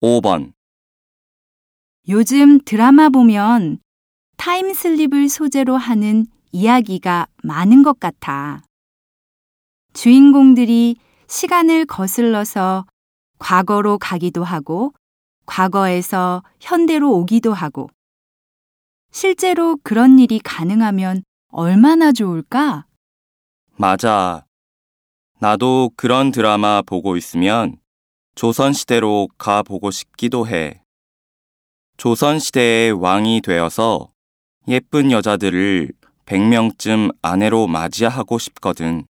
5번. 요즘 드라마 보면 타임슬립을 소재로 하는 이야기가 많은 것 같아. 주인공들이 시간을 거슬러서 과거로 가기도 하고, 과거에서 현대로 오기도 하고, 실제로 그런 일이 가능하면 얼마나 좋을까? 맞아. 나도 그런 드라마 보고 있으면 조선시대로 가보고 싶기도 해. 조선시대의 왕이 되어서 예쁜 여자들을 100명쯤 아내로 맞이하고 싶거든.